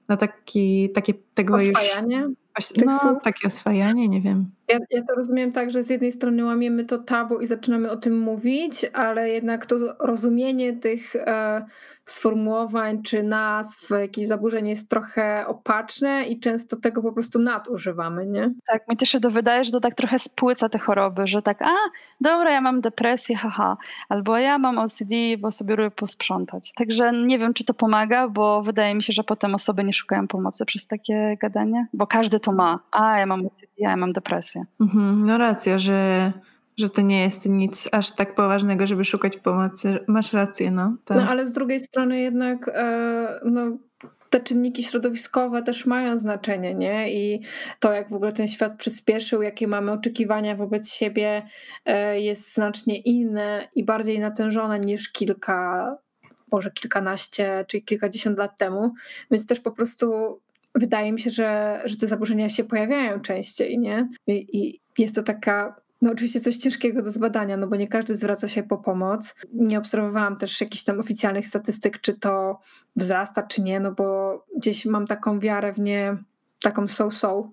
na taki, takie tego Oswajanie już... No, słów? takie oswajanie, nie wiem. Ja, ja to rozumiem tak, że z jednej strony łamiemy to tabu i zaczynamy o tym mówić, ale jednak to rozumienie tych e, sformułowań czy nazw, jakichś zaburzeń jest trochę opaczne i często tego po prostu nadużywamy, nie? Tak, mi też się to wydaje, że to tak trochę spłyca te choroby, że tak, a dobra, ja mam depresję, haha, albo ja mam OCD, bo sobie lubię posprzątać. Także nie wiem, czy to pomaga, bo wydaje mi się, że potem osoby nie szukają pomocy przez takie gadanie, bo każdy to ma. A, ja mam OCD, a ja mam depresję. Mhm, no racja, że że to nie jest nic aż tak poważnego, żeby szukać pomocy. Masz rację, no. Tak. No ale z drugiej strony jednak e, no, te czynniki środowiskowe też mają znaczenie, nie? I to, jak w ogóle ten świat przyspieszył, jakie mamy oczekiwania wobec siebie, e, jest znacznie inne i bardziej natężone niż kilka, może kilkanaście czy kilkadziesiąt lat temu. Więc też po prostu wydaje mi się, że, że te zaburzenia się pojawiają częściej, nie? I, i jest to taka no oczywiście coś ciężkiego do zbadania, no bo nie każdy zwraca się po pomoc. Nie obserwowałam też jakichś tam oficjalnych statystyk, czy to wzrasta, czy nie, no bo gdzieś mam taką wiarę w nie, taką so-so.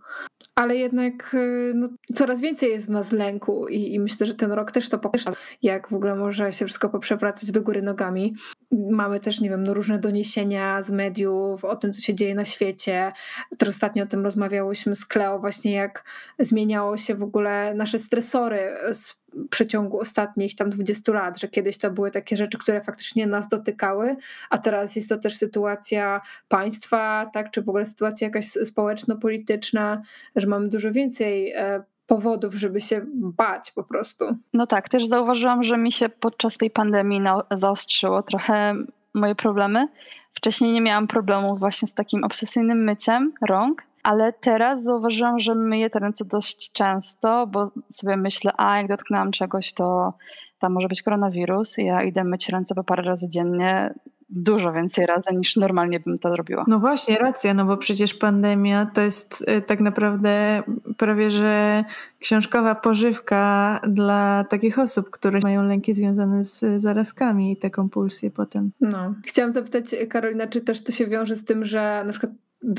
Ale jednak y, no, coraz więcej jest w nas lęku i, i myślę, że ten rok też to pokaże, jak w ogóle może się wszystko poprzewracać do góry nogami. Mamy też, nie wiem, no, różne doniesienia z mediów o tym, co się dzieje na świecie. Też ostatnio o tym rozmawiałyśmy z Kleo, właśnie jak zmieniało się w ogóle nasze stresory w przeciągu ostatnich tam 20 lat, że kiedyś to były takie rzeczy, które faktycznie nas dotykały, a teraz jest to też sytuacja państwa, tak, czy w ogóle sytuacja jakaś społeczno-polityczna, że mamy dużo więcej e, powodów, żeby się bać po prostu. No tak, też zauważyłam, że mi się podczas tej pandemii zaostrzyło trochę moje problemy. Wcześniej nie miałam problemu właśnie z takim obsesyjnym myciem rąk, ale teraz zauważyłam, że myję te ręce dość często, bo sobie myślę, a jak dotknęłam czegoś, to tam może być koronawirus. Ja idę myć ręce po parę razy dziennie, dużo więcej razy niż normalnie bym to robiła. No właśnie, racja, no bo przecież pandemia to jest y, tak naprawdę prawie że książkowa pożywka dla takich osób, które mają lęki związane z zarazkami i te kompulsje potem. No. Chciałam zapytać Karolina, czy też to się wiąże z tym, że na przykład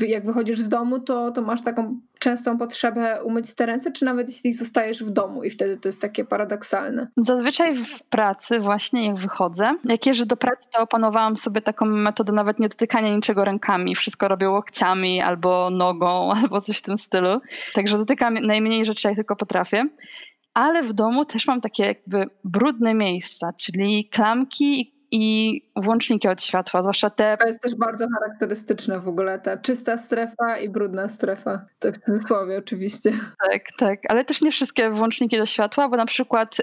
jak wychodzisz z domu, to, to masz taką częstą potrzebę umyć te ręce, czy nawet jeśli zostajesz w domu i wtedy to jest takie paradoksalne? Zazwyczaj w pracy właśnie jak wychodzę, jak jeżdżę do pracy, to opanowałam sobie taką metodę nawet nie dotykania niczego rękami. Wszystko robię łokciami albo nogą, albo coś w tym stylu. Także dotykam najmniej rzeczy, jak tylko potrafię ale w domu też mam takie jakby brudne miejsca, czyli klamki i włączniki od światła, zwłaszcza te. To jest też bardzo charakterystyczne w ogóle, ta czysta strefa i brudna strefa. To w cudzysłowie oczywiście. Tak, tak, ale też nie wszystkie włączniki do światła, bo na przykład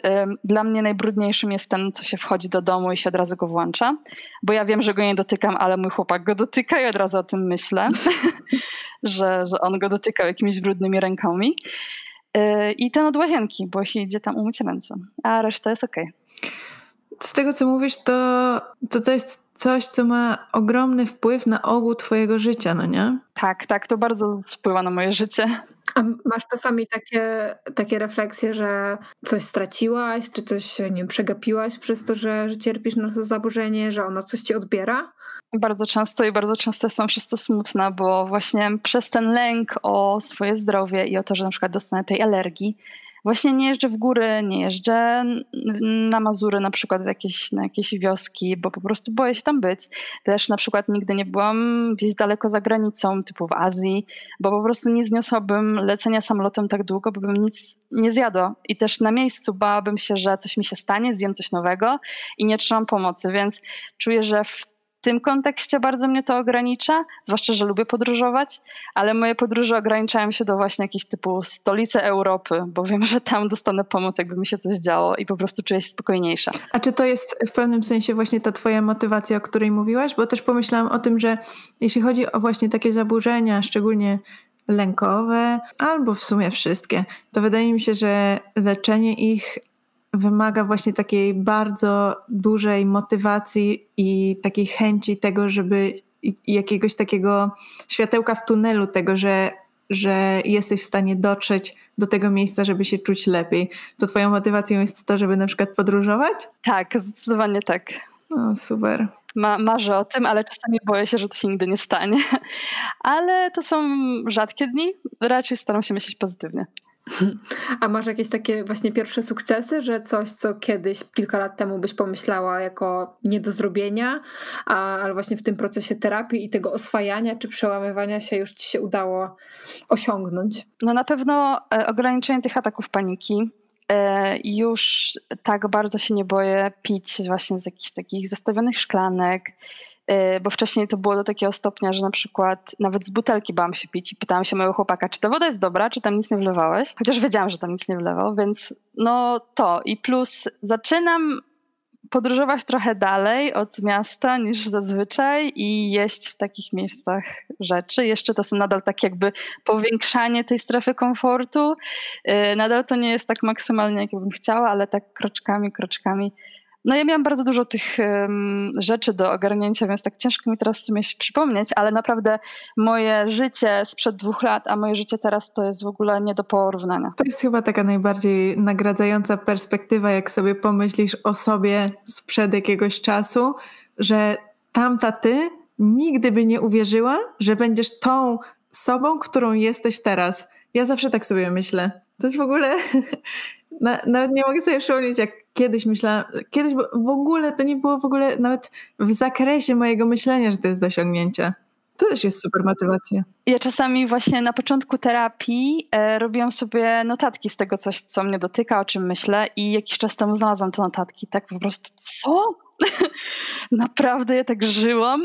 dla mnie najbrudniejszym jest ten, co się wchodzi do domu i się od razu go włącza, bo ja wiem, że go nie dotykam, ale mój chłopak go dotyka i od razu o tym myślę, że, że on go dotykał jakimiś brudnymi rękami. Y, I ten od łazienki, bo się idzie tam umyć ręce, a reszta jest ok. Z tego, co mówisz, to, to to jest coś, co ma ogromny wpływ na ogół twojego życia, no nie? Tak, tak, to bardzo wpływa na moje życie. A masz czasami takie, takie refleksje, że coś straciłaś, czy coś nie przegapiłaś przez to, że, że cierpisz na to zaburzenie, że ono coś ci odbiera? Bardzo często i bardzo często jestem przez to smutna, bo właśnie przez ten lęk o swoje zdrowie i o to, że na przykład dostanę tej alergii, właśnie nie jeżdżę w góry, nie jeżdżę na Mazury na przykład w jakieś, na jakieś wioski, bo po prostu boję się tam być. Też na przykład nigdy nie byłam gdzieś daleko za granicą, typu w Azji, bo po prostu nie zniosłabym lecenia samolotem tak długo, bo bym nic nie zjadła. I też na miejscu bałabym się, że coś mi się stanie, zjem coś nowego i nie trzymam pomocy, więc czuję, że w tym kontekście bardzo mnie to ogranicza, zwłaszcza, że lubię podróżować, ale moje podróże ograniczają się do właśnie jakiejś typu stolicy Europy, bo wiem, że tam dostanę pomoc, jakby mi się coś działo i po prostu czuję się spokojniejsza. A czy to jest w pewnym sensie właśnie ta twoja motywacja, o której mówiłaś? Bo też pomyślałam o tym, że jeśli chodzi o właśnie takie zaburzenia, szczególnie lękowe, albo w sumie wszystkie, to wydaje mi się, że leczenie ich wymaga właśnie takiej bardzo dużej motywacji i takiej chęci tego, żeby jakiegoś takiego światełka w tunelu, tego, że, że jesteś w stanie dotrzeć do tego miejsca, żeby się czuć lepiej. To Twoją motywacją jest to, żeby na przykład podróżować? Tak, zdecydowanie tak. O, super. Ma, marzę o tym, ale czasami boję się, że to się nigdy nie stanie. Ale to są rzadkie dni. Raczej staram się myśleć pozytywnie. A masz jakieś takie właśnie pierwsze sukcesy, że coś, co kiedyś, kilka lat temu byś pomyślała jako nie do zrobienia, a, ale właśnie w tym procesie terapii i tego oswajania czy przełamywania się już ci się udało osiągnąć? No na pewno e, ograniczenie tych ataków paniki. E, już tak bardzo się nie boję pić właśnie z jakichś takich zestawionych szklanek, bo wcześniej to było do takiego stopnia, że na przykład nawet z butelki bałam się pić i pytałam się mojego chłopaka, czy ta woda jest dobra, czy tam nic nie wlewałeś? Chociaż wiedziałam, że tam nic nie wlewał, więc no to. I plus zaczynam podróżować trochę dalej od miasta niż zazwyczaj i jeść w takich miejscach rzeczy. Jeszcze to są nadal tak jakby powiększanie tej strefy komfortu. Y, nadal to nie jest tak maksymalnie, jak bym chciała, ale tak kroczkami, kroczkami no ja miałam bardzo dużo tych um, rzeczy do ogarnięcia, więc tak ciężko mi teraz w sumie się przypomnieć, ale naprawdę moje życie sprzed dwóch lat, a moje życie teraz to jest w ogóle nie do porównania. To jest chyba taka najbardziej nagradzająca perspektywa, jak sobie pomyślisz o sobie sprzed jakiegoś czasu, że tamta ty nigdy by nie uwierzyła, że będziesz tą sobą, którą jesteś teraz. Ja zawsze tak sobie myślę. To jest w ogóle. nawet nie mogę sobie przypomnieć, jak kiedyś myślałam, kiedyś w ogóle to nie było w ogóle nawet w zakresie mojego myślenia, że to jest do osiągnięcia. To też jest super motywacja. Ja czasami właśnie na początku terapii e, robiłam sobie notatki z tego coś, co mnie dotyka, o czym myślę i jakiś czas temu znalazłam te notatki. Tak po prostu, co? Naprawdę ja tak żyłam.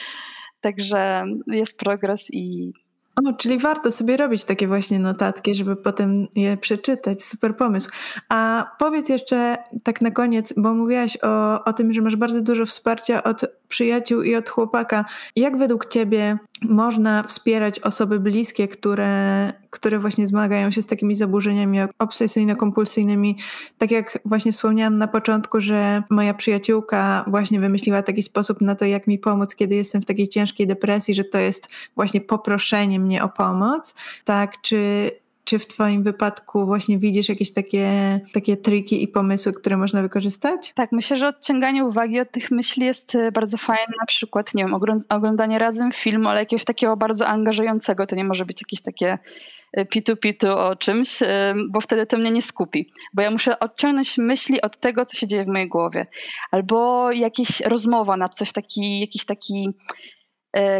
Także jest progres i o, czyli warto sobie robić takie właśnie notatki, żeby potem je przeczytać. Super pomysł. A powiedz jeszcze tak na koniec, bo mówiłaś o, o tym, że masz bardzo dużo wsparcia od przyjaciół i od chłopaka. Jak według Ciebie można wspierać osoby bliskie, które, które właśnie zmagają się z takimi zaburzeniami obsesyjno-kompulsyjnymi? Tak jak właśnie wspomniałam na początku, że moja przyjaciółka właśnie wymyśliła taki sposób na to, jak mi pomóc, kiedy jestem w takiej ciężkiej depresji, że to jest właśnie poproszenie mnie o pomoc. Tak, czy czy w Twoim wypadku właśnie widzisz jakieś takie, takie triki i pomysły, które można wykorzystać? Tak, myślę, że odciąganie uwagi od tych myśli jest y, bardzo fajne. Na przykład, nie wiem, oglądanie razem filmu, ale jakiegoś takiego bardzo angażującego. To nie może być jakieś takie y, pitu-pitu o czymś, y, bo wtedy to mnie nie skupi. Bo ja muszę odciągnąć myśli od tego, co się dzieje w mojej głowie. Albo jakaś rozmowa na coś taki, jakiś taki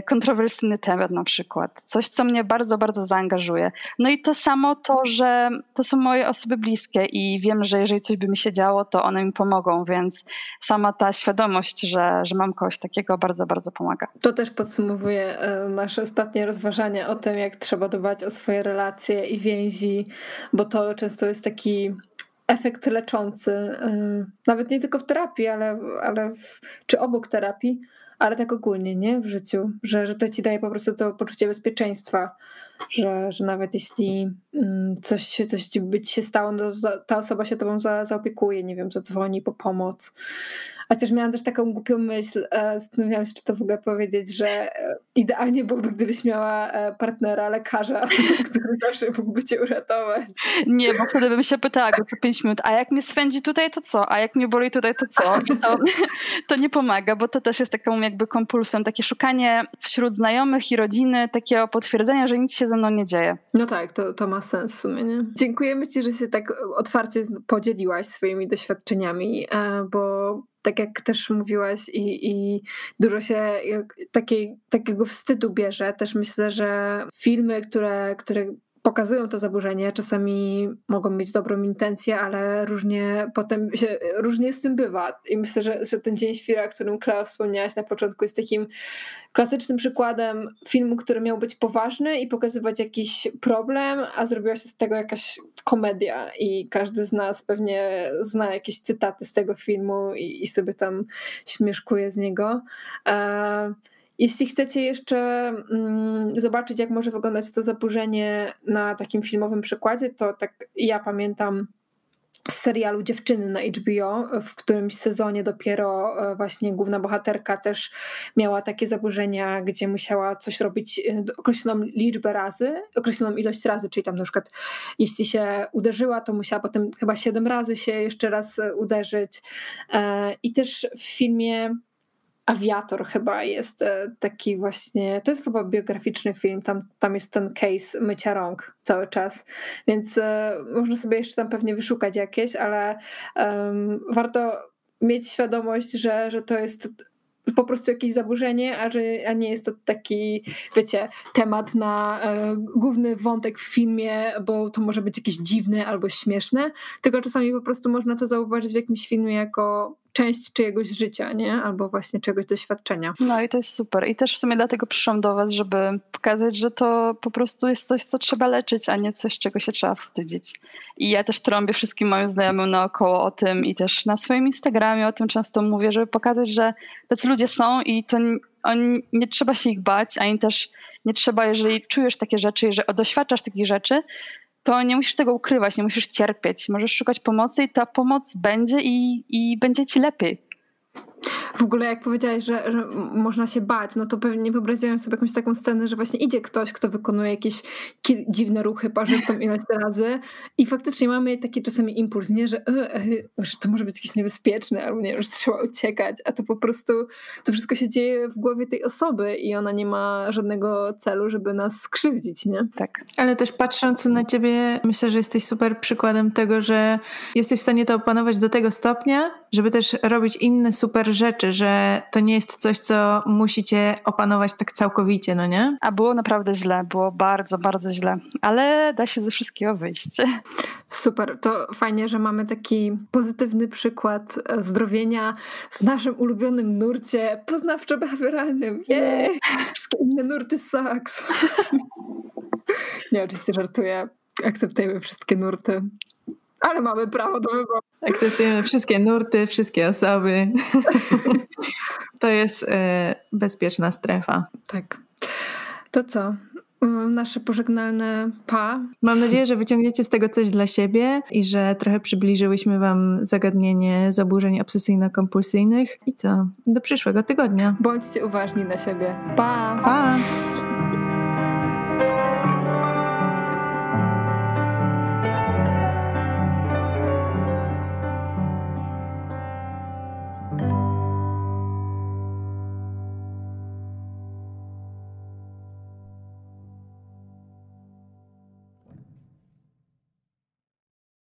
kontrowersyjny temat na przykład. Coś, co mnie bardzo, bardzo zaangażuje. No i to samo to, że to są moje osoby bliskie i wiem, że jeżeli coś by mi się działo, to one mi pomogą, więc sama ta świadomość, że, że mam kogoś takiego bardzo, bardzo pomaga. To też podsumowuje e, nasze ostatnie rozważania o tym, jak trzeba dbać o swoje relacje i więzi, bo to często jest taki efekt leczący, e, nawet nie tylko w terapii, ale, ale w, czy obok terapii, ale tak ogólnie, nie? W życiu, że, że to ci daje po prostu to poczucie bezpieczeństwa, że, że nawet jeśli mm, coś, coś by ci się stało, no, ta osoba się tobą za, zaopiekuje, nie wiem, zadzwoni po pomoc. Chociaż miałam też taką głupią myśl, e, zastanawiałam się, czy to w ogóle powiedzieć, że e, idealnie byłoby, gdybyś miała e, partnera, lekarza, który zawsze mógłby cię uratować. Nie, bo wtedy bym się pytała go co 5 minut, a jak mnie swędzi tutaj, to co? A jak mnie boli tutaj, to co? To, to nie pomaga, bo to też jest taką jakby kompulsją, takie szukanie wśród znajomych i rodziny takiego potwierdzenia, że nic się ze mną nie dzieje. No tak, to, to ma sens w sumie, nie? Dziękujemy Ci, że się tak otwarcie podzieliłaś swoimi doświadczeniami, bo tak jak też mówiłaś, i, i dużo się takiej, takiego wstydu bierze. Też myślę, że filmy, które, które pokazują to zaburzenie, czasami mogą mieć dobrą intencję, ale różnie potem się, różnie z tym bywa. I myślę, że, że ten Dzień Świra, o którym Kleo wspomniałaś na początku, jest takim klasycznym przykładem filmu, który miał być poważny i pokazywać jakiś problem, a zrobiła się z tego jakaś komedia i każdy z nas pewnie zna jakieś cytaty z tego filmu i, i sobie tam śmieszkuje z niego. E, jeśli chcecie jeszcze mm, zobaczyć, jak może wyglądać to zaburzenie na takim filmowym przykładzie, to tak ja pamiętam z serialu Dziewczyny na HBO, w którymś sezonie dopiero e, właśnie główna bohaterka też miała takie zaburzenia, gdzie musiała coś robić e, określoną liczbę razy, określoną ilość razy, czyli tam na przykład jeśli się uderzyła, to musiała potem chyba siedem razy się jeszcze raz e, uderzyć. I też w filmie Awiator chyba jest e, taki właśnie, to jest chyba biograficzny film, tam, tam jest ten case mycia rąk cały czas, więc e, można sobie jeszcze tam pewnie wyszukać jakieś, ale um, warto mieć świadomość, że, że to jest po prostu jakieś zaburzenie, a, że, a nie jest to taki, wiecie, temat na e, główny wątek w filmie, bo to może być jakieś dziwne albo śmieszne, tylko czasami po prostu można to zauważyć w jakimś filmie jako część czyjegoś życia, nie? Albo właśnie czegoś doświadczenia. No i to jest super. I też w sumie dlatego przyszłam do Was, żeby pokazać, że to po prostu jest coś, co trzeba leczyć, a nie coś, czego się trzeba wstydzić. I ja też trąbię wszystkim moim znajomym naokoło o tym i też na swoim Instagramie o tym często mówię, żeby pokazać, że tacy ludzie są i to oni, nie trzeba się ich bać, ani też nie trzeba, jeżeli czujesz takie rzeczy, jeżeli doświadczasz takich rzeczy, to nie musisz tego ukrywać, nie musisz cierpieć. Możesz szukać pomocy i ta pomoc będzie i, i będzie ci lepiej. W ogóle jak powiedziałaś, że, że, można się bać, no to pewnie wyobraziłam sobie jakąś taką scenę, że właśnie idzie ktoś, kto wykonuje jakieś dziwne ruchy parzystą ilość razy i faktycznie mamy taki czasami impuls, nie, że, że to może być jakieś niebezpieczne albo nie, że trzeba uciekać, a to po prostu to wszystko się dzieje w głowie tej osoby i ona nie ma żadnego celu, żeby nas skrzywdzić, nie? Tak. Ale też patrząc na ciebie, myślę, że jesteś super przykładem tego, że jesteś w stanie to opanować do tego stopnia, żeby też robić inne super rzeczy, że to nie jest coś, co musicie opanować tak całkowicie, no nie? A było naprawdę źle, było bardzo, bardzo źle, ale da się ze wszystkiego wyjść. Super, to fajnie, że mamy taki pozytywny przykład zdrowienia w naszym ulubionym nurcie poznawczo-behawioralnym. Jej! Wszystkie inne nurty sucks. nie, oczywiście żartuję. Akceptujemy wszystkie nurty. Ale mamy prawo do wyboru. Akceptujemy wszystkie nurty, wszystkie osoby. to jest e, bezpieczna strefa. Tak. To co? Mm, nasze pożegnalne pa. Mam nadzieję, że wyciągniecie z tego coś dla siebie i że trochę przybliżyłyśmy Wam zagadnienie zaburzeń obsesyjno-kompulsyjnych. I co? Do przyszłego tygodnia. Bądźcie uważni na siebie. Pa! Pa!